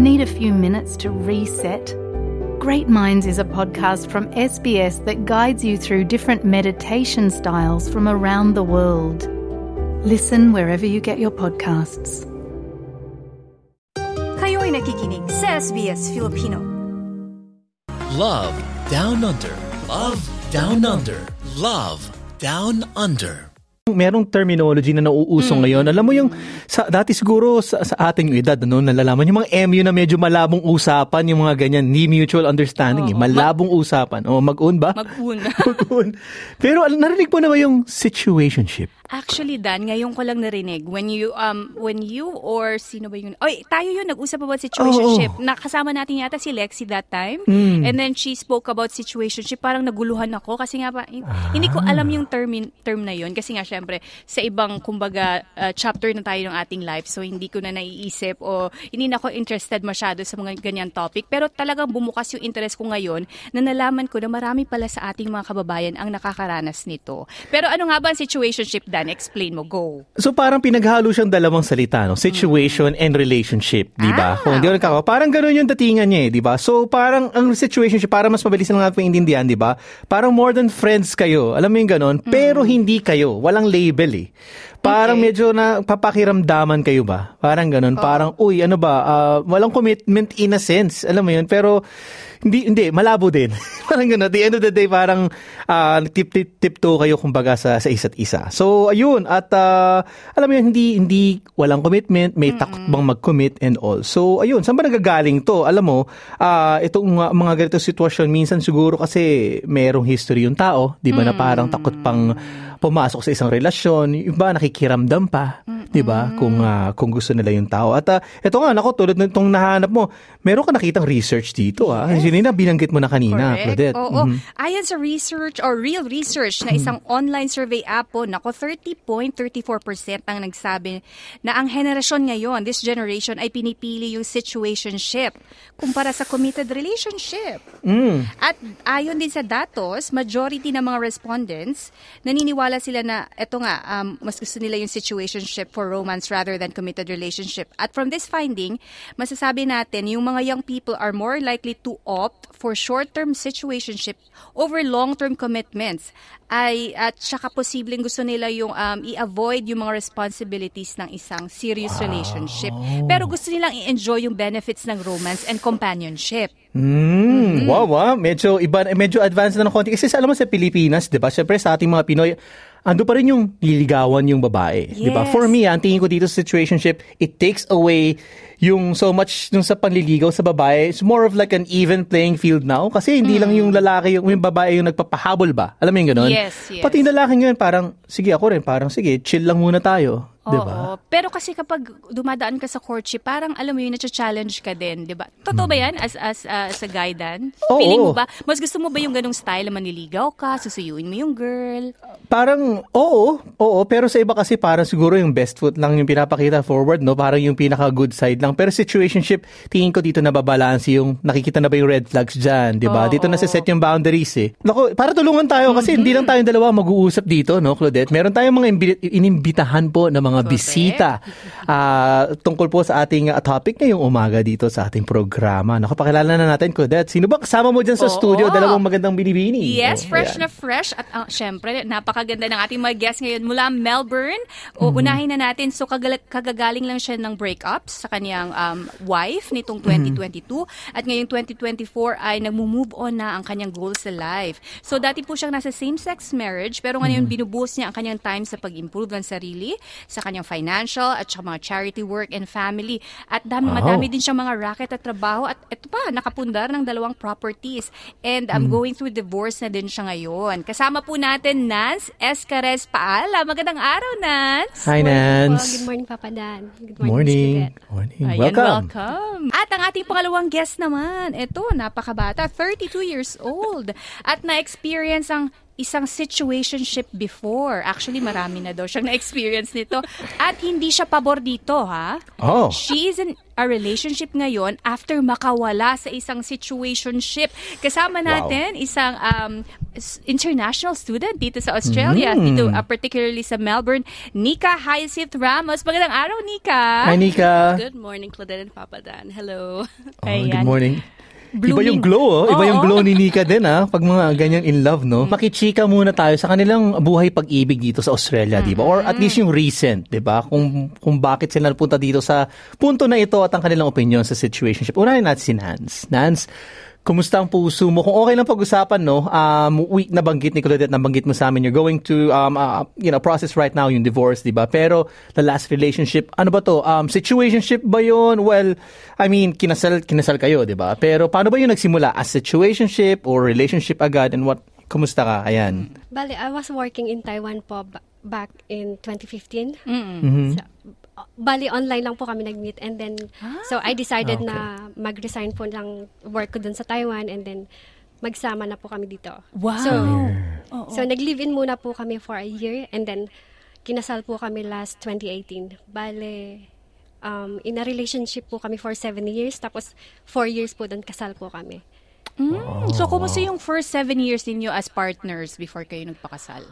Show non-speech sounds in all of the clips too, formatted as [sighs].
Need a few minutes to reset? Great Minds is a podcast from SBS that guides you through different meditation styles from around the world. Listen wherever you get your podcasts. Kayo'y nakikinig sa SBS Filipino. Love Down Under. Love Down Under. Love Down Under. Merong terminology na nauuso Mm. ngayon. Alam mo yung, sa, dati siguro sa, sa ating edad, ano, nalalaman yung mga MU na medyo malabong usapan, yung mga ganyan, ni mutual understanding, eh, malabong usapan. O, mag-un ba? Mag-un. [laughs] Mag-un. Pero narinig mo na ba yung situationship? Actually, Dan, ngayon ko lang narinig. When you, um, when you or sino ba yun? Oy, tayo yun, nag-usap about situationship. Oo. Nakasama natin yata si Lexi that time. Mm. And then she spoke about situationship. Parang naguluhan ako kasi nga pa, hindi ko Ah. alam yung term, term na yun. Kasi nga, syempre, sa ibang, kumbaga, uh, chapter na tayo ng ating life. So, hindi ko na naiisip o hindi na ako interested masyado sa mga ganyan topic. Pero talagang bumukas yung interest ko ngayon na nalaman ko na marami pala sa ating mga kababayan ang nakakaranas nito. Pero ano nga ba ang situationship, Dan? Explain mo. Go. So parang pinaghalo siyang dalawang salita, no? Situation and relationship, di ba? Ah, Kung hindi ko nagkaka, parang gano'n yung datingan niya, eh, di ba? So parang ang situationship, para mas mabilis na nga maintindihan, di ba? Parang more than friends kayo. Alam mo yung gano'n? Pero hindi kayo. Walang label eh. Parang Okay. medyo na papakiramdaman kayo ba? Parang gano'n. Parang, uy, ano ba? ah, walang commitment in a sense. Alam mo yun? Pero hindi, hindi, malabo din. [laughs] parang gano'n. At the end of the day, parang ah, tip, tip, tiptoe kayo kumbaga sa, sa isa't isa. So, ayun. At ah, alam mo yun, hindi, hindi walang commitment, may takot bang mag-commit and all. So, ayun. Saan ba nagagaling to? Alam mo, ah, itong mga, mga ganito sitwasyon, minsan siguro kasi merong history yung tao, di ba, na parang takot pang pumasok sa isang relasyon, yung iba nakikiramdam pa, 'di ba? Kung ah, kung gusto nila yung tao. At ah, ito nga nako tulad nitong nahanap mo, meron ka nakitang research dito ah. Yes. na binanggit mo na kanina, Correct. Claudette. Oo. Mhm. Ayon sa research or real research na isang online survey app po, nako 30.34% ang nagsabi na ang henerasyon ngayon, this generation, ay pinipili yung situationship kumpara sa committed relationship. Mm. At ayon din sa datos, majority ng mga respondents, naniniwala sila na eto nga, um, mas gusto nila yung situationship for romance rather than committed relationship. At from this finding, masasabi natin yung mga young people are more likely to opt for short-term situationship over long-term commitments ay at saka posibleng gusto nila yung um, i-avoid yung mga responsibilities ng isang serious relationship. Pero gusto nilang i-enjoy yung benefits ng romance and companionship. Mm, wow, wow. Medyo iba, medyo advanced na ng konti. Kasi sa- alam mo sa Pilipinas, 'di ba? Syempre sa ating mga Pinoy, ando pa rin yung liligawan yung babae, 'di ba? Yes. For me, ah, ang tingin ko dito sa situationship, it takes away yung so much yung sa panliligaw sa babae. It's more of like an even playing field now kasi hindi lang yung lalaki yung, yung babae yung nagpapahabol ba? Alam mo yung ganun? Yes, yes. Pati yung lalaki ngayon parang sige ako rin, parang sige, chill lang muna tayo? Oo. Pero kasi kapag dumadaan ka sa courtship, parang alam mo yun, na-challenge ka din, di ba? Totoo ba yan as, as, uh, as a guy, Dan? Hmm. Oo. Feeling mo ba? Mas gusto mo ba yung ganong style na manliligaw ka, susuyuin mo yung girl? Parang, oo, oo, pero sa iba kasi parang siguro yung best foot lang yung pinapakita forward, no? Parang yung pinaka-good side lang. Pero situationship, tingin ko dito nababalanse yung, nakikita na ba yung red flags dyan, di ba? Oo. Dito na set yung boundaries eh. Naku, para tulungan tayo kasi hindi lang tayong dalawa mag-uusap dito, no, Claudette? Meron tayong mga imbi- inimbitahan po na mga Correct. bisita ah, tungkol po sa ating ah, topic ngayong umaga dito sa ating programa. Naku, pakilala na natin, Claudette. Sino ba kasama mo dyan sa Oo. studio? Dalawang magandang binibini. Yes, Oh, fresh ayan. na fresh. At uh, syempre, napakaganda ng ating mga guests ngayon mula Melbourne. Mm-hmm. O, unahin na natin. So, kagal- kagagaling lang siya ng breakups sa kanyang um, wife nitong Mm-hmm. 2022. At ngayong 2024 ay nagmo-move on na ang kanyang goals sa life. So, dati po siyang nasa same-sex marriage. Pero ngayon, Mm-hmm. binubuhos niya ang kanyang time sa pag-improve ng sarili, sa kanyang financial, at sa mga charity work and family. At dami, Wow. madami din siyang mga racket at trabaho. At ito pa, nakapundar ng dalawang properties. And I'm Mm. going through divorce na din siya ngayon. Kasama po natin Nance Escares Paala. Magandang araw, Nance. Hi, Nance. Po. Good morning, Papa Dan. Good morning, Morning. Claudette. Morning. Ayan, welcome. welcome. At ang ating pangalawang guest naman, ito, napakabata, 32 years old. At na-experience ang isang situationship before. Actually, marami na daw siyang [laughs] na-experience nito. At hindi siya pabor dito, ha? Oh. She is in a relationship ngayon after makawala sa isang situationship. Kasama natin isang um, s- international student dito sa Australia, Mm. dito uh, particularly sa Melbourne, Nika Hyacinth Ramos. Magandang araw, Nika. Hi, Nika. Good morning, Claudette and Papa Dan. Hello. Oh, Ayan. good morning. Iba Blooming. yung glow, oh. Iba yung Oo. glow ni Nika din, ah. Pag mga ganyan in love, no? Makichika muna tayo sa kanilang buhay pag-ibig dito sa Australia, di ba? Or at least yung recent, di ba? Kung, kung bakit sila napunta dito sa punto na ito at ang kanilang opinion sa situationship. Unahin natin si Nance. Nance, Kumusta ang puso mo? Kung okay lang pag-usapan, no? Um, we, nabanggit ni Claudette, nabanggit mo sa amin, you're going to, um, uh, you know, process right now yung divorce, di ba? Pero the last relationship, ano ba to? Um, situationship ba yun? Well, I mean, kinasal, kinasal kayo, di ba? Pero paano ba yung nagsimula? As situationship or relationship agad? And what, kumusta ka? Ayan. Bali, I was working in Taiwan po ba- back in 2015. Mhm. So, bali, online lang po kami nag-meet. And then, so I decided Ah, okay. na mag-resign po ng work ko dun sa Taiwan. And then, magsama na po kami dito. Wow. So, Oo. so nag-live-in muna po kami for a year. And then, kinasal po kami last 2018. Bale, um, in a relationship po kami for seven years. Tapos, four years po dun kasal po kami. Mm, So, kumusta yung first seven years ninyo as partners before kayo nagpakasal?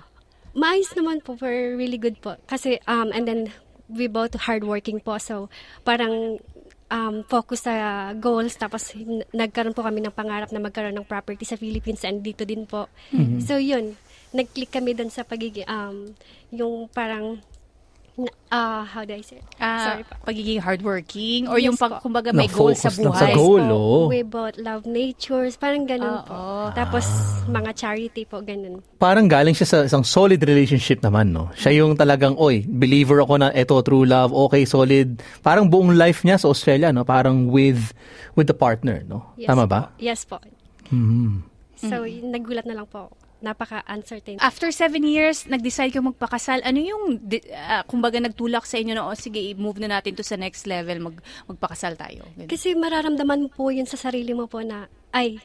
Maayos naman po, we're really good po. Kasi, um, and then, we both hardworking po. So, parang um, focus sa goals. Tapos, nagkaroon po kami ng pangarap na magkaroon ng property sa Philippines and dito din po. So, yun. Nag-click kami dun sa pagiging, um, yung parang, ah, how do I say it? Ah, Sorry po. pagiging hardworking or Yes yung pag, po. kumbaga may goal sa buhay. sa goal. po, oh. We both love natures. Parang ganun po. Oo. Tapos, mga charity po, ganun. Parang galing siya sa isang solid relationship naman, no? Siya yung talagang, oy, believer ako na eto, true love, okay, solid. Parang buong life niya sa Australia, no? Parang with with the partner, no? Yes Tama po. ba? Yes po. Mhm. So, nagulat na lang po. Napaka-uncertain. After seven years, nag-decide kayo magpakasal. Ano yung, di- ah, kumbaga, nagtulak sa inyo na, oh, sige, move na natin to sa next level, mag, magpakasal tayo. Ganun. Kasi mararamdaman mo po yun sa sarili mo po na, ay,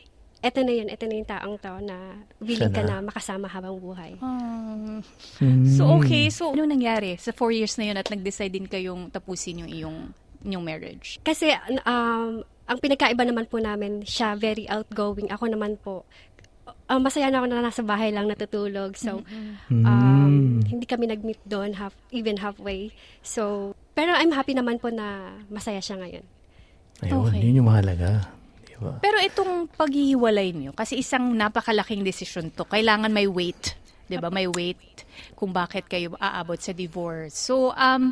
eto na yun, eto na yung taong to na willing ka na. makasama habang buhay. Mm. So, okay. So, ano nangyari sa four years na yun at nag-decide din kayong tapusin yung iyong, yung marriage? Kasi, um, ang pinagkaiba naman po namin, siya very outgoing. Ako naman po, uh, masaya na ako na nasa bahay lang natutulog. So, um, hindi kami nag-meet doon half, even halfway. So, pero I'm happy naman po na masaya siya ngayon. Ayun, Okay. yun yung mahalaga. Diba? Pero itong paghihiwalay niyo, kasi isang napakalaking desisyon to, kailangan may weight. 'di ba May weight kung bakit kayo aabot sa divorce. So, um,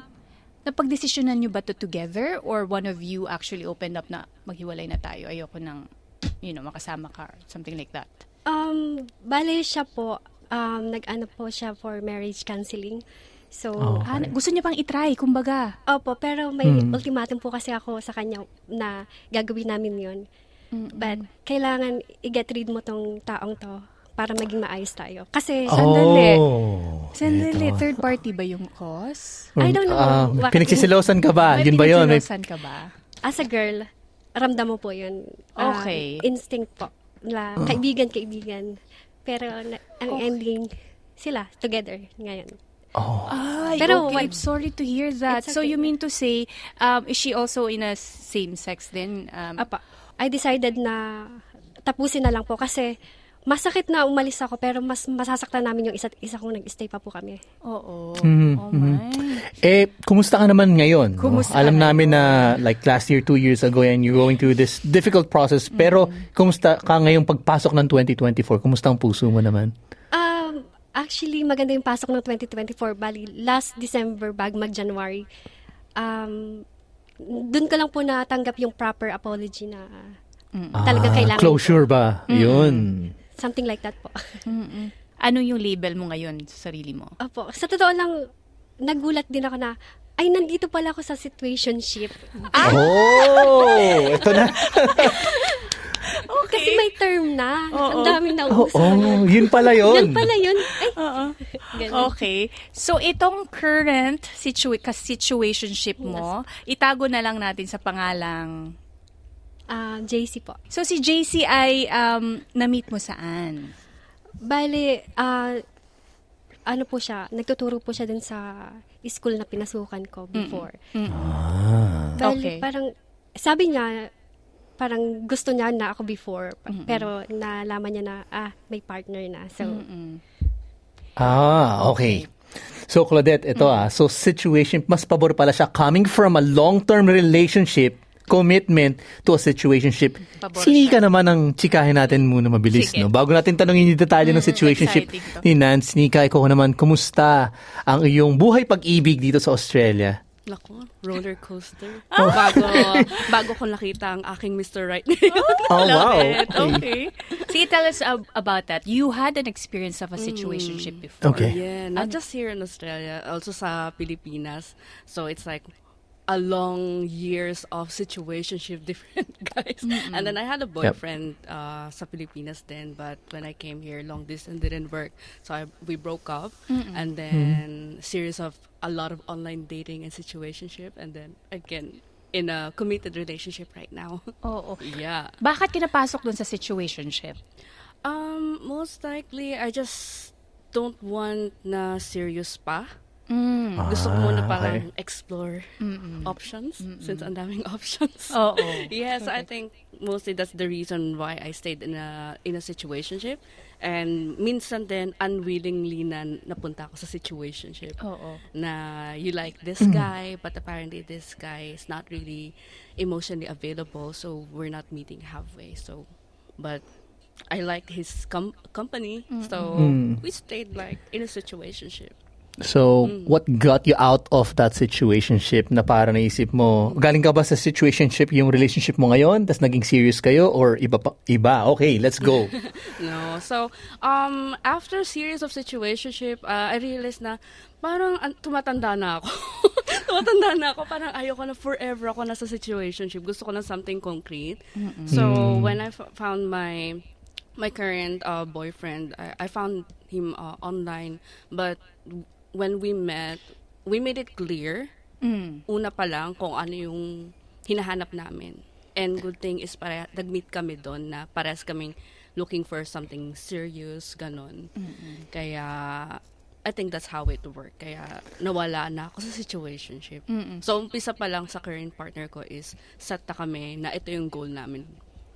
napagdesisyonan niyo ba to together or one of you actually opened up na maghiwalay na tayo, ayoko nang, you know, makasama ka or something like that? Um, bale siya po, um, nag-ano po siya for marriage counseling. So, Oh. Ah, gusto niya pang itry, kumbaga. Opo, pero may Hmm. ultimatum po kasi ako sa kanya na gagawin namin yon. But kailangan i-get rid mo tong taong to para maging maayos tayo. Kasi, Sandali. Oh, Sandali, eto. third party ba yung cause? I don't know. Ah, Bakit- pinagsisilosan ka ba? May yun ba yun? May, pinagsilosan ka ba? as a girl, ramdam mo po yun. Um, Okay. instinct po. Na kaibigan-kaibigan. Pero na- ang Okay. ending, sila, together, ngayon. oh, Ay, Pero okay. I'm sorry to hear that. It's So okay. you mean to say, um, is she also in a same sex then? Um, Apa, I decided na tapusin na lang po kasi masakit na umalis ako pero mas masasaktan namin yung isa't isa kung nag-stay pa po kami. Oo. Mhm, Oh my. Eh, kumusta ka naman ngayon? no? Kumusta Alam ka namin na like last year, two years ago, and you're going through this difficult process. Pero, Mm. kumusta ka ngayong pagpasok ng 2024? Kumusta ang puso mo naman? Um, actually, maganda yung pasok ng 2024. Bali, last December bag mag-January. Um, doon ko lang po natanggap yung proper apology na talaga Ah, kailangan. Closure ba? Yun. Something like that po. [laughs] Mm-mm. Ano yung label mo ngayon sa sarili mo? Opo. Sa totoo lang, nagulat din ako na, ay, nandito pala ako sa situationship. Oh! [laughs] Ito na. Kasi may term na. Ang dami na uso. oh, yun pala yun. Yan pala yun. Ay. [laughs] Okay. So, itong current situa- situationship mo, itago na lang natin sa pangalang... Ah, JC po. So, si JC ay um, na-meet mo saan? Bale, ah, ano po siya, nagtuturo po siya dun sa school na pinasukan ko before. Ah. Bale, Okay. parang, sabi niya, parang gusto niya na ako before, pero nalaman niya na, ah, may partner na. So, Ah, okay. So, Claudette, ito ah. So, situation, mas pabor pala siya coming from a long-term relationship, commitment to a situationship. Pabor Sini ka naman ang chikahin natin muna mabilis, Sige. no? Bago natin tanongin yung detalye ng situationship ni Nance, Nika, ikaw naman, kumusta ang iyong buhay pag-ibig dito sa Australia? Nako, roller coaster. [laughs] Bago, bago ko nakita ang aking Mr. Right [laughs] ngayon. Oh, wow. It. Okay. Okay. Sige, tell us ab- about that. You had an experience of a situationship before. Okay. Yeah, not just here in Australia, also sa Pilipinas. So it's like a long years of situationship [laughs] different guys. And then I had a boyfriend uh, sa Pilipinas then, but when I came here, long distance didn't work. So I, we broke up. And then series of a lot of online dating and situationship. And then again, in a committed relationship right now. [laughs] Oo. yeah. Bakit kinapasok dun sa situationship? Um, most likely, I just don't want na serious pa. Mm. Gusto ko muna Ah, parang explore options since ang daming [laughs] options. Oo. [laughs] yes, I think mostly that's the reason why I stayed in a in a situationship. And minsan din unwillingly na napunta ako sa situationship. Oo. Na you like this guy, but apparently this guy is not really emotionally available, so we're not meeting halfway. So, but I liked his com- company, so we stayed like in a situationship. So, Mm. what got you out of that situationship na para naisip mo, galing ka ba sa situationship yung relationship mo ngayon, tas naging serious kayo, or iba pa, iba? Okay, let's go. [laughs] No. So, um, after series of situationship, uh, I realized na parang an- tumatanda na ako. [laughs] tumatanda na ako. Parang ayoko na forever ako nasa situationship. Gusto ko na something concrete. So, when I f- found my my current uh, boyfriend, I, I found him uh, online. But when we met, we made it clear una pa lang kung ano yung hinahanap namin. And good thing is para nag-meet kami doon na parehas kaming looking for something serious, ganon. Kaya I think that's how it worked. Kaya nawala na ako sa situationship. So umpisa pa lang sa current partner ko is set na kami na ito yung goal namin.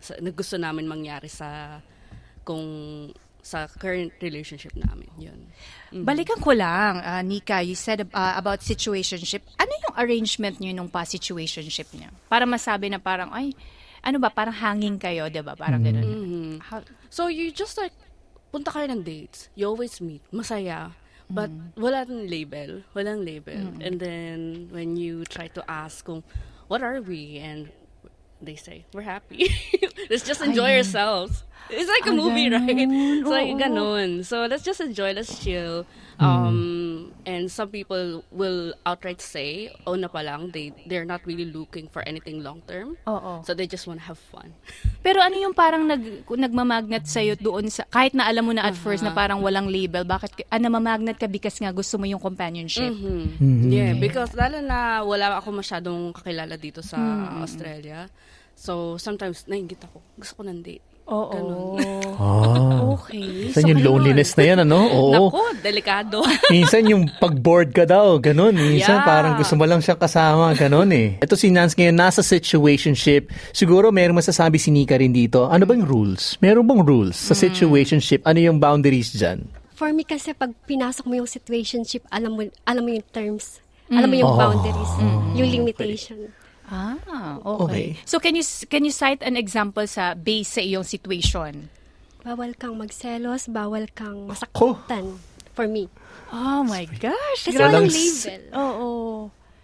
Sa, na gusto namin mangyari sa kung sa current relationship namin. Yun. Balikan ko lang, ah, Nika, you said uh, about situationship. Ano yung arrangement niyo nung pa situationship niyo? Para masabi na parang, ay, ano ba, parang hanging kayo, di ba? Parang ganun. Mhm. How- So you just like, punta kayo ng dates. You always meet. Masaya. But walang label. Walang label. And then when you try to ask kung, what are we? And they say, we're happy. [laughs] let's just enjoy ourselves. It's like a movie, [laughs] right? It's like ganun. So let's just enjoy, let's chill. Um, and some people will outright say, oh na pa lang, they, they're not really looking for anything long term. Oo. So they just want to have fun. [laughs] Pero ano yung parang nag, nagmamagnet sa'yo doon sa, kahit na alam mo na at first na parang walang label, bakit, ah, namamagnet ka because nga gusto mo yung companionship? Mhm. Yeah, because lalo na wala ako masyadong kakilala dito sa Australia. So, sometimes nainggit ako. Gusto ko ng date. Oo. Ganun. [laughs] Ah. Okay. Minsan yung loneliness na yan, ano? Oo. Naku, delikado. [laughs] Minsan yung pag-bored ka daw, ganun. Minsan Yeah. parang gusto mo lang siyang kasama, ganun eh. Ito si Nance ngayon, nasa situationship. Siguro meron masasabi si Nika rin dito. Ano bang rules? Meron bang rules sa situationship? Ano yung boundaries dyan? for me kasi pag pinasok mo yung situationship, alam mo, alam mo yung terms. Alam mo yung Oh. boundaries, yung limitation. Ah, Okay. okay. So can you can you cite an example sa base sa iyong situation? Bawal kang magselos, bawal kang masaktan. For me. Oh my gosh. Kasi walang label. Oo.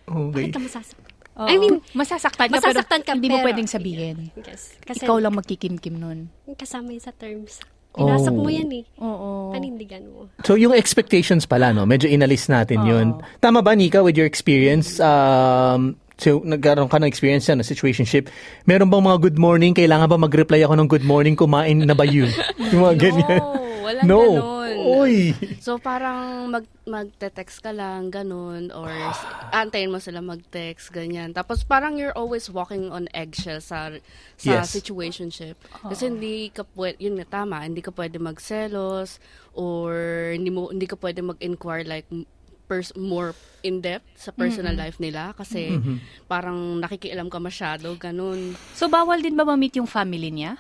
Okay. Bakit ka masasaktan? Oo. I mean, masasaktan ka masasaktan pero ka, hindi mo pero- pwedeng sabihin. Yes. Kasi Ikaw lang magkikimkim nun. kasama yun sa terms. Pinasok Oh. mo yan eh. Oo. Panindigan mo. So yung expectations pala, no? Medyo inalis natin yun. Tama ba, Nika, with your experience? Um, so, nagkaroon ka ng experience yan, na situationship. Meron bang mga good morning? Kailangan ba mag-reply ako ng good morning? Kumain na ba yun? [laughs] yung mga ganyan. walang no. ganun. Uy. So parang mag magte-text ka lang ganun or [sighs] antayin mo sila mag-text ganyan. Tapos parang you're always walking on eggshells sa sa Yes. situationship. Kasi hindi ka pwede yun nga tama, hindi ka pwede magselos or hindi mo hindi ka pwede mag-inquire like pers- more in depth sa personal life nila kasi parang nakikialam ka masyado ganun. So, bawal din ba ma-meet yung family niya?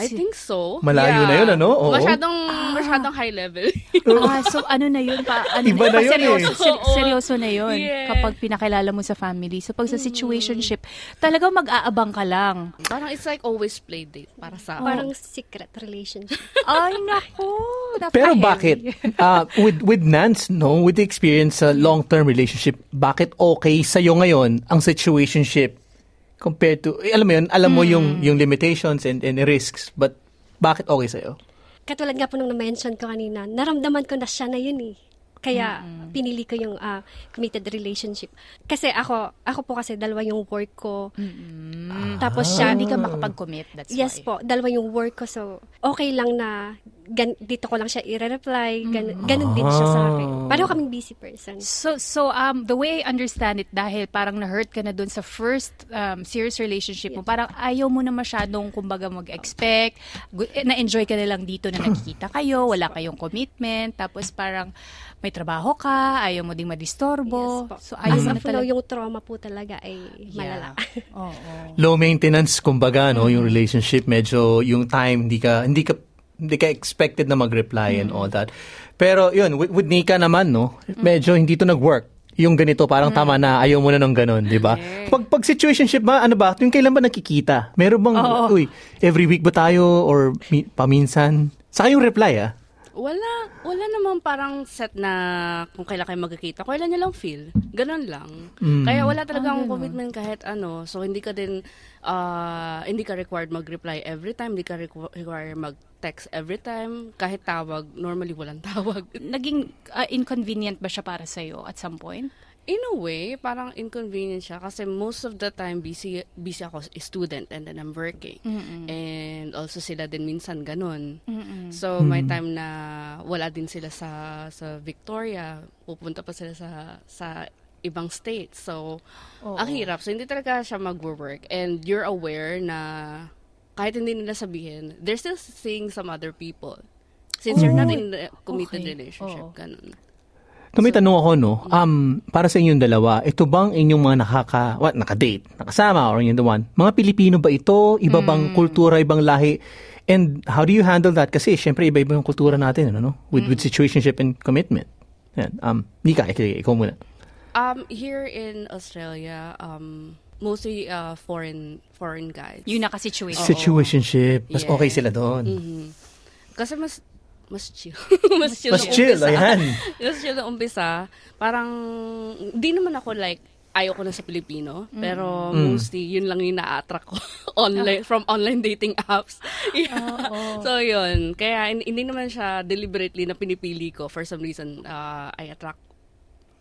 I think so. Malayo na yun, ano? Oo. Masyadong, masyadong high level. [laughs] ah, so ano na yun pa? Ano Iba na yun seryoso, eh. ser- seryoso na yun Yeah. kapag pinakilala mo sa family. So pag sa situationship, talagang mag-aabang ka lang. Parang it's like always play date para sa Parang secret relationship. [laughs] Ay, naku. Pero bakit? Uh, with with Nance, no, with the experience sa long-term relationship, bakit okay sa ngayon ang situationship compared to, eh, alam mo yun, alam mo yung yung limitations and, and risks, but bakit okay sa'yo? Katulad nga po nung na-mention ko kanina, naramdaman ko na siya na yun eh. Kaya pinili ko yung ah, committed relationship. Kasi ako, ako po kasi dalawa yung work ko. Tapos So, siya, hindi ka makapag-commit. That's yes why. po, dalawa yung work ko. So, okay lang na gan- dito ko lang siya i-reply. Gan- ganun din siya sa akin. Pareho kaming busy person. So, so um, the way I understand it, dahil parang na-hurt ka na dun sa first um, serious relationship mo, parang ayaw mo na masyadong, kumbaga, mag-expect, eh, na-enjoy ka na lang dito na nakikita kayo, wala kayong commitment, tapos parang may trabaho ka, ayaw mo ding madistorbo. Yes po. So, ayaw As mo na talaga. yung trauma po talaga ay malala. Yeah. [laughs] Oo. Low maintenance, kumbaga, no, yung relationship, medyo yung time, hindi ka, hindi ka, hindi ka expected na mag-reply and all that. Pero yun, with, with Nika naman, no, medyo hindi to nag-work. Yung ganito, parang tama na, ayaw mo na ng ganun, di ba? Pag, pag situationship ba, ano ba, yung kailan ba nakikita? Meron bang, uy, every week ba tayo or mi- paminsan? Saka yung reply, ah. Wala, wala namang parang set na kung kailan kayo magkikita. Kailan nyo lang feel. Ganon lang. Kaya wala talagang commitment kahit ano. So, hindi ka din, ah, hindi ka required mag-reply every time. Hindi ka requ- required mag-text every time. Kahit tawag, normally walang [laughs] tawag. Naging uh, inconvenient ba siya para sa'yo at some point? In a way, parang inconvenient siya kasi most of the time busy busy ako student and then I'm working. And also sila din minsan ganun. So may time na wala din sila sa sa Victoria, pupunta pa sila sa sa ibang states. So ang hirap. So hindi talaga siya mag-work and you're aware na kahit hindi nila sabihin, they're still seeing some other people. Since you're not in a committed Okay. relationship, Oo. ganun. So, may tanong ako, no? Um, para sa inyong dalawa, ito bang inyong mga nakaka, what, nakadate, nakasama, or yung the one? Mga Pilipino ba ito? Iba bang kultura, ibang lahi? And how do you handle that? Kasi, syempre, iba-iba yung kultura natin, ano, no? With, with situationship and commitment. Yan. Um, Nika, ikaw, ikaw muna. Um, here in Australia, um, mostly uh, foreign foreign guys. Yung naka-situation. Situationship. Mas Yeah. okay sila doon. Mhm. Kasi mas mas chill. [laughs] mas chill. Mas chill, umpisa. ayan. mas chill na umpisa. Parang, di naman ako like, ayoko na sa Pilipino. Pero mostly, yun lang yung na-attract ko [laughs] online, from online dating apps. [laughs] Yeah. So, yun. Kaya, hin- hindi naman siya deliberately na pinipili ko. For some reason, uh, I attract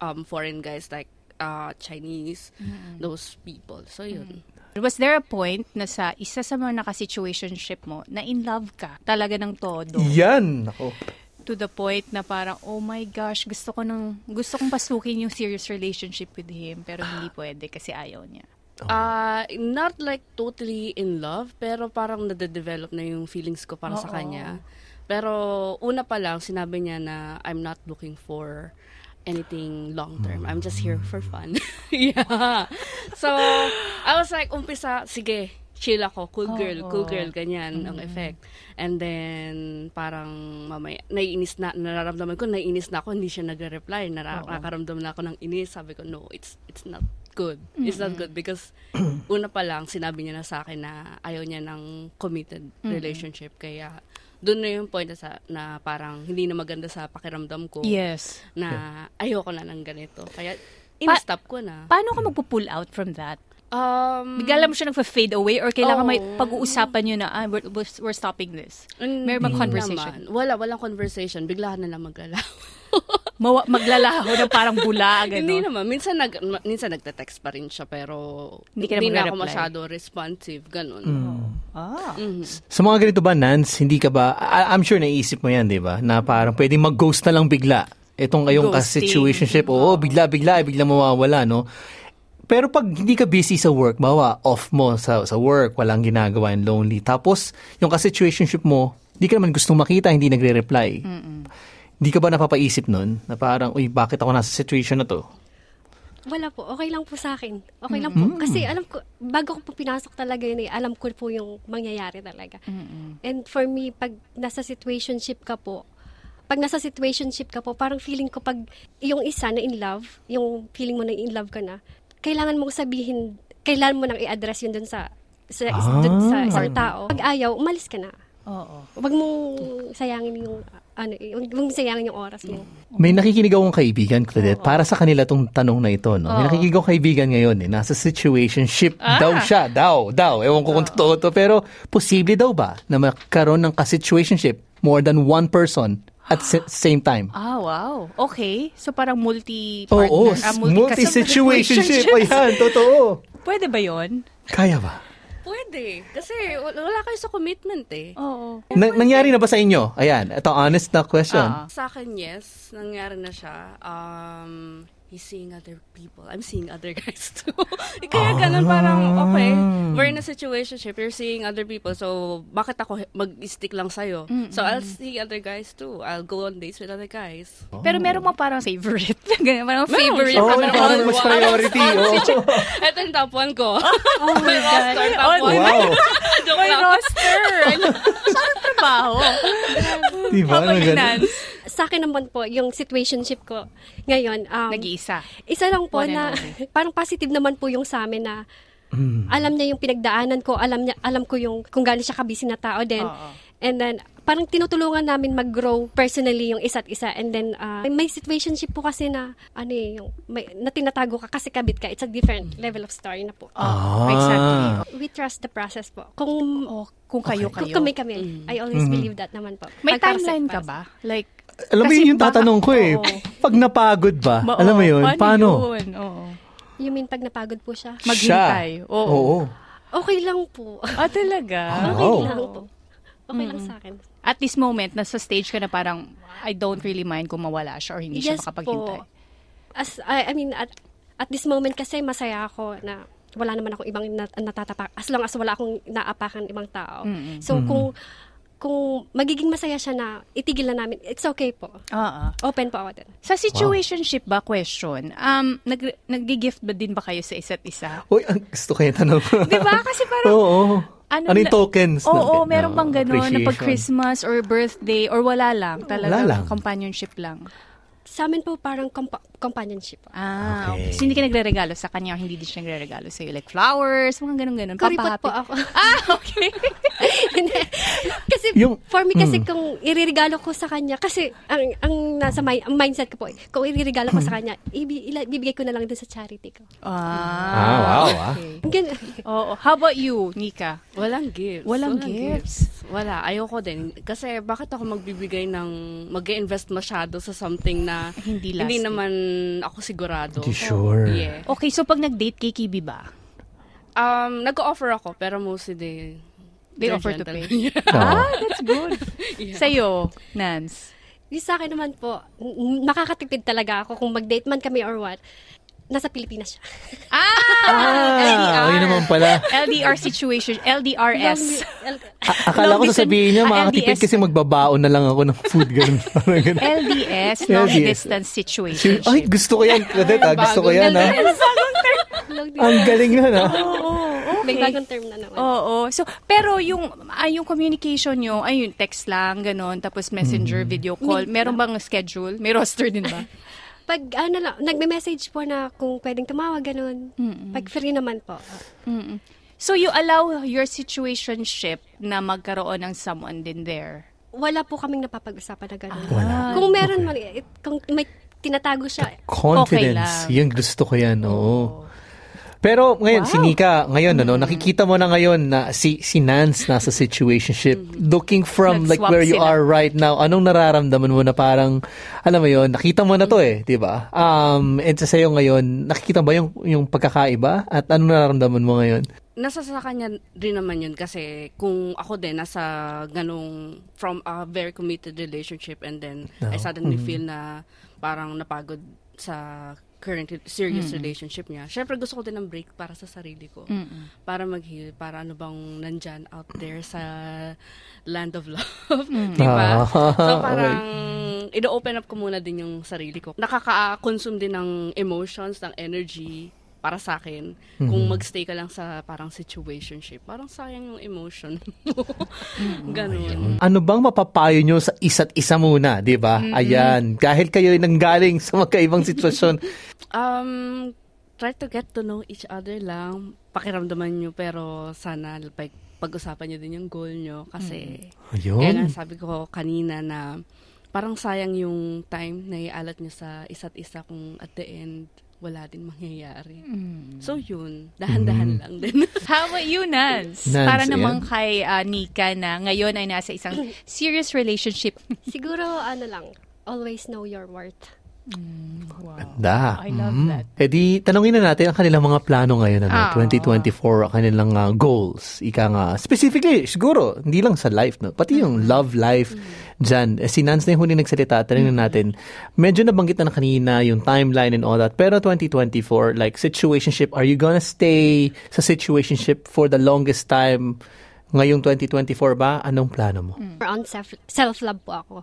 um, foreign guys like uh, Chinese, those people. So, yun. Was there a point na sa isa sa mga naka-situationship mo na in love ka talaga ng todo? Yan. Ako. To the point na parang, oh my gosh, gusto ko nang, gusto kong pasukin yung serious relationship with him pero hindi [gasps] pwede kasi ayaw niya. Uh, not like totally in love, pero parang nade-develop na yung feelings ko para sa Oo. kanya. Pero una pa lang, sinabi niya na I'm not looking for anything long term. I'm just here for fun. [laughs] yeah. So, I was like, umpisa, sige, chill ako, cool girl, cool girl, ganyan ang effect. And then, parang mamaya, naiinis na, nararamdaman ko, naiinis na ako, hindi siya nagre-reply, Nara- na ako ng inis. Sabi ko, no, it's it's not good. It's not good because [clears throat] una pa lang, sinabi niya na sa akin na ayaw niya ng committed relationship. Kaya, doon na yung point na, sa, na parang hindi na maganda sa pakiramdam ko Yes. na ayoko na ng ganito. Kaya, in-stop ko na. Paano ka magpo-pull out from that? Um, Bigla mo siya nagfa-fade away or kailangan may Oo. pag-uusapan nyo na, ah, we're, we're, stopping this? Meron bang hindi conversation? naman. Wala, walang conversation. Bigla na lang magalaw. [laughs] mawa- maglalaho ng parang bula, [laughs] gano'n. Hindi naman. Minsan, nag, minsan nagte-text pa rin siya, pero Hindi ka na na ako masyado responsive. Ganun. Ah. Sa mga ganito ba, Nance, hindi ka ba, I- I'm sure naisip mo yan, di ba? Na parang pwedeng mag-ghost na lang bigla. Itong ngayong Ghosting. ka-situationship, oo, bigla-bigla, bigla mawawala, no? Pero pag hindi ka busy sa work, bawa, off mo sa, sa work, walang ginagawa and lonely. Tapos, yung ka-situationship mo, hindi ka naman gustong makita, hindi nagre-reply. Hindi ka ba napapaisip nun? Na parang, uy, bakit ako nasa situation na to? Wala po. Okay lang po sa akin. Okay lang po. Kasi alam ko, bago ko po pinasok talaga yun, eh, alam ko po yung mangyayari talaga. And for me, pag nasa situationship ka po, pag nasa situationship ka po, parang feeling ko pag yung isa na in love, yung feeling mo na in love ka na, kailangan mong sabihin, kailangan mo nang i-address yun dun sa sa, dun sa isang tao. Pag ayaw, umalis ka na. Oo. Huwag mong sayangin yung ano, mong sayangin yung oras mo. May nakikinig akong kaibigan, Claudette, para sa kanila tong tanong na ito. No? May nakikinig akong kaibigan ngayon, eh, nasa situationship daw siya. Daw, daw. Ewan ko kung totoo to. Pero, posible daw ba na magkaroon ng ka-situationship more than one person at the same time? Ah, wow. Okay. So parang multi-partner. Oo, ah, multi-situationship. Ayan, totoo. Pwede ba yon? Kaya ba? Pwede. Kasi wala, kayo sa commitment eh. Oo. Na- nangyari na ba sa inyo? Ayan, ito honest na question. Ah. Sa akin, yes. Nangyari na siya. Um, he's seeing other people. I'm seeing other [laughs] guys too. [laughs] Kaya ganun parang, okay, we're in a situationship. You're seeing other people. So, bakit ako mag-stick lang sa'yo? So, I'll see other guys too. I'll go on dates with other guys. Pero meron mo parang favorite. [laughs] Ganyan, parang favorite. Oh, parang all mas priority. Oh. Ito yung top one ko. Oh my God. top Oh, one. Wow. Joke May lang. roster. Saan trabaho? Diba? How Sa akin naman po, yung situationship ko ngayon, um, Nag-iisa. Isa lang po One na [laughs] parang positive naman po yung sa amin na Hmm. alam niya yung pinagdaanan ko, alam niya alam ko yung kung gaano siya kabisi na tao din. Oo. And then parang tinutulungan namin mag-grow personally yung isa't isa. And then uh, may situationship po kasi na ano eh, yung may, na tinatago ka kasi kabit ka. It's a different level of story na po. Oh, exactly. We trust the process po. Kung Oh, kung kayo kung kayo. kami kami, I always believe that naman po. May Pag timeline ka ba? Like, Alam mo kasi yun yung tatanong ko eh. Oo. Pag napagod ba? Ba- alam mo yun? Paano? yun? Oo. You mean pag napagod po siya? Maghintay. Siya. Oo. Oo. Okay lang po. Ah, talaga? [laughs] Okay Wow. lang po. Okay lang sa akin. At this moment, nasa stage ka na parang, I don't really mind kung mawala siya or hindi siya Yes makapaghintay. po. As, I, I mean, at, at this moment kasi masaya ako na wala naman akong ibang nat- natatapak. As long as wala akong naapakan ibang tao. So, kung kung magiging masaya siya na itigil na namin, it's okay po. Oo. Open po ako din. Sa situationship ba question, um, nag, nag-gift ba din ba kayo sa isa't isa? Uy, ang gusto ko yung tanong. [laughs] Di ba? Kasi parang, Oo. ano, Ano, yung tokens? Oo, na- meron na bang gano'n na pag? Christmas or birthday or wala lang? Talaga Wala lang. companionship lang. Sa amin po parang compa- companionship. po. Ah, okay. Okay. So, hindi ka nagre-regalo sa kanya, hindi din siya nagre-regalo sa'yo. Like flowers, mga ganun-ganun. Kuripot po ako. [laughs] Ah, okay. [laughs] Kasi Yung- for me kasi Mm. kung iririgalo ko sa kanya kasi ang ang nasa my, ang mindset ko po eh, kung iririgalo ko Mm. sa kanya ibi, ila, bibigay ko na lang din sa charity ko. Ah, Ah, wow, ah. okay. Gan- Oo. How about you, Nika? Walang gifts. Walang gifts. Wala. Ayoko din. Kasi bakit ako magbibigay ng, mag-invest masyado sa something na [laughs] Hindi hindi lasting. naman ako sigurado. Hindi sure. Yeah. Okay, so pag nag-date kay Kibi ba? Um, nag-offer ako, pero mostly they, They offer to gentle. pay. [laughs] Oo. Ah, that's good. [laughs] Sa'yo, Nance? Yung sa akin naman po, nakakatipid talaga ako kung mag-date man kami or what. Nasa Pilipinas siya. Ah, yun naman pala. LDR situation, LDRS. A- akala ko sasabihin niya, ah, makakatipid LDS. kasi magbabaon na lang ako ng food. Ganun. [laughs] LDS, long LDS. distance situation. Ay, gusto ko yan. [laughs] Claudette, ah. Gusto ko yan. Ah. Ang galing nun, ah. May bagong term na naman. Oo. So, pero yung ay, yung communication nyo, ay yung text lang, ganun, tapos messenger, video call, meron bang schedule? May roster din ba? [laughs] Pag ano lang, nagme-message po na kung pwedeng tumawag, ganun. Pag free naman po. Mm-mm. So, you allow your situationship na magkaroon ng someone din there? Wala po kaming napapag-usapan na ganun. Wala. Kung meron man, it, kung may tinatago siya, Okay Confidence. lang. Yung gusto ko yan, oo. Pero ngayon, si Wow. Nika, ngayon, ano, nakikita mo na ngayon na si, si Nance nasa situationship. Looking from like where you sila. are right now, anong nararamdaman mo na parang, alam mo yon nakita mo na to eh, di ba? Um, and sa sayo ngayon, nakikita ba yung, yung pagkakaiba? At anong nararamdaman mo ngayon? nasa sa kanya rin naman yun kasi kung ako din nasa ganong from a very committed relationship and then I suddenly feel na parang napagod sa current serious relationship niya. Syempre gusto ko din ng break para sa sarili ko. Para mag-heal, para ano bang nandyan out there sa land of love. [laughs] Di ba? Ah, So [laughs] parang ino-open up ko muna din yung sarili ko. Nakaka-consume din ng emotions, ng energy para sa akin. Kung magstay ka lang sa parang situationship, parang sayang yung emotion mo. [laughs] Ganun. Ano bang mapapayo nyo sa isa't isa muna, di ba? Ayan. Dahil kayo ay nanggaling sa magkaibang sitwasyon. [laughs] Um, try to get to know each other lang. Pakiramdaman nyo, pero sana like, pag-usapan nyo din yung goal nyo. Kasi, kaya nga Ayun. sabi ko kanina na parang sayang yung time na ialat nyo sa isa't isa kung at the end, wala din mangyayari. So yun, dahan-dahan lang din. [laughs] How about you, Nance? Nance, Para naman kay ah, Nika na ngayon ay nasa isang serious relationship. Siguro, ano lang, always know your worth. Da. I love Mm. that. Eh di, tanongin na natin ang kanilang mga plano ngayon, ano, Ah. 2024, ang kanilang ah, goals. Ika nga, specifically, siguro, hindi lang sa life, no? pati yung love life dyan. Eh, si Nance na yung huli nagsalita, tanongin natin, medyo nabanggit na na kanina yung timeline and all that, pero 2024, like, situationship, are you gonna stay sa situationship for the longest time ngayong 2024 ba? Anong plano mo? More on self, self-love po ako.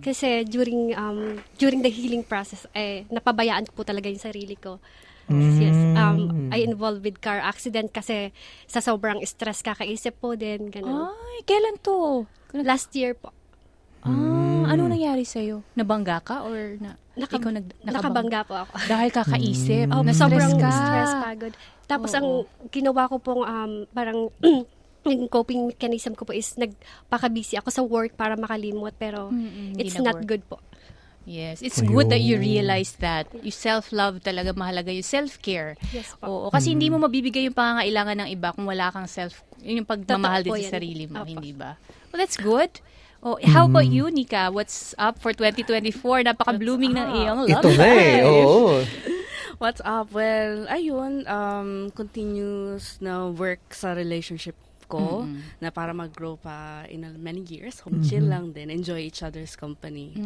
Kasi during um, during the healing process, eh, napabayaan ko po talaga yung sarili ko. Yes, um, I involved with car accident kasi sa sobrang stress kakaisip po din. Ganun. Ay, kailan to? Last year po. Ah, ano nangyari sa'yo? Nabangga ka or na, Naka- ikaw nag, nakabangga po ako. [laughs] Dahil kakaisip. Oh, na-stress sobrang ka. stress, pagod. Tapos ang ginawa ko pong um, parang [clears throat] yung coping mechanism ko po is nagpaka-busy ako sa work para makalimot pero Mm-mm, it's na not work. good po. Yes, it's good that you realize that. You self-love talaga mahalaga yung self-care. Yes po. Oo, kasi hindi mo mabibigay yung pangangailangan ng iba kung wala kang self, yun yung pagmamahal Totoo din sa yan. sarili mo, Opo. hindi ba? Well, that's good. Oh, how about you, Nika? What's up for 2024? Napaka-blooming ng iyong love Ito na eh, life. oo. What's up? Well, ayun, um, continuous na work sa relationship ko na para mag-grow pa in a- many years. Home chill lang din. Enjoy each other's company.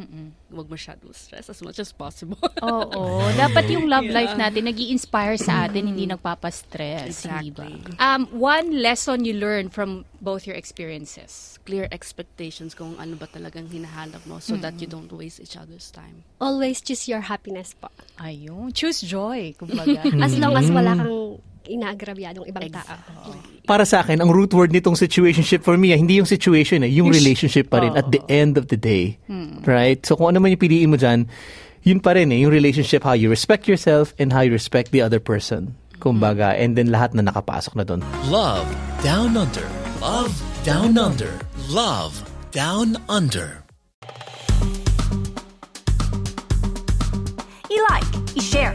Huwag masyadong stress as much as possible. [laughs] Oo, [laughs] dapat yung love life natin nag inspire sa atin, hindi nagpapastress? Exactly. Um, one lesson you learned from both your experiences. Clear expectations kung ano ba talagang hinahanap mo so that you don't waste each other's time. Always choose your happiness po. Ayun, choose joy, kumbaga. [laughs] As long as wala kang inaagrabyadong ibang tao. para sa akin, ang root word nitong situationship for me, ah, hindi yung situation eh, yung relationship pa rin at the end of the day. Right? So kung ano man yung piliin mo dyan, yun pa rin eh, yung relationship, how you respect yourself and how you respect the other person. Kumbaga, and then lahat na nakapasok na doon. Love Down Under. Love Down Under. Love Down Under. I-like, i-share,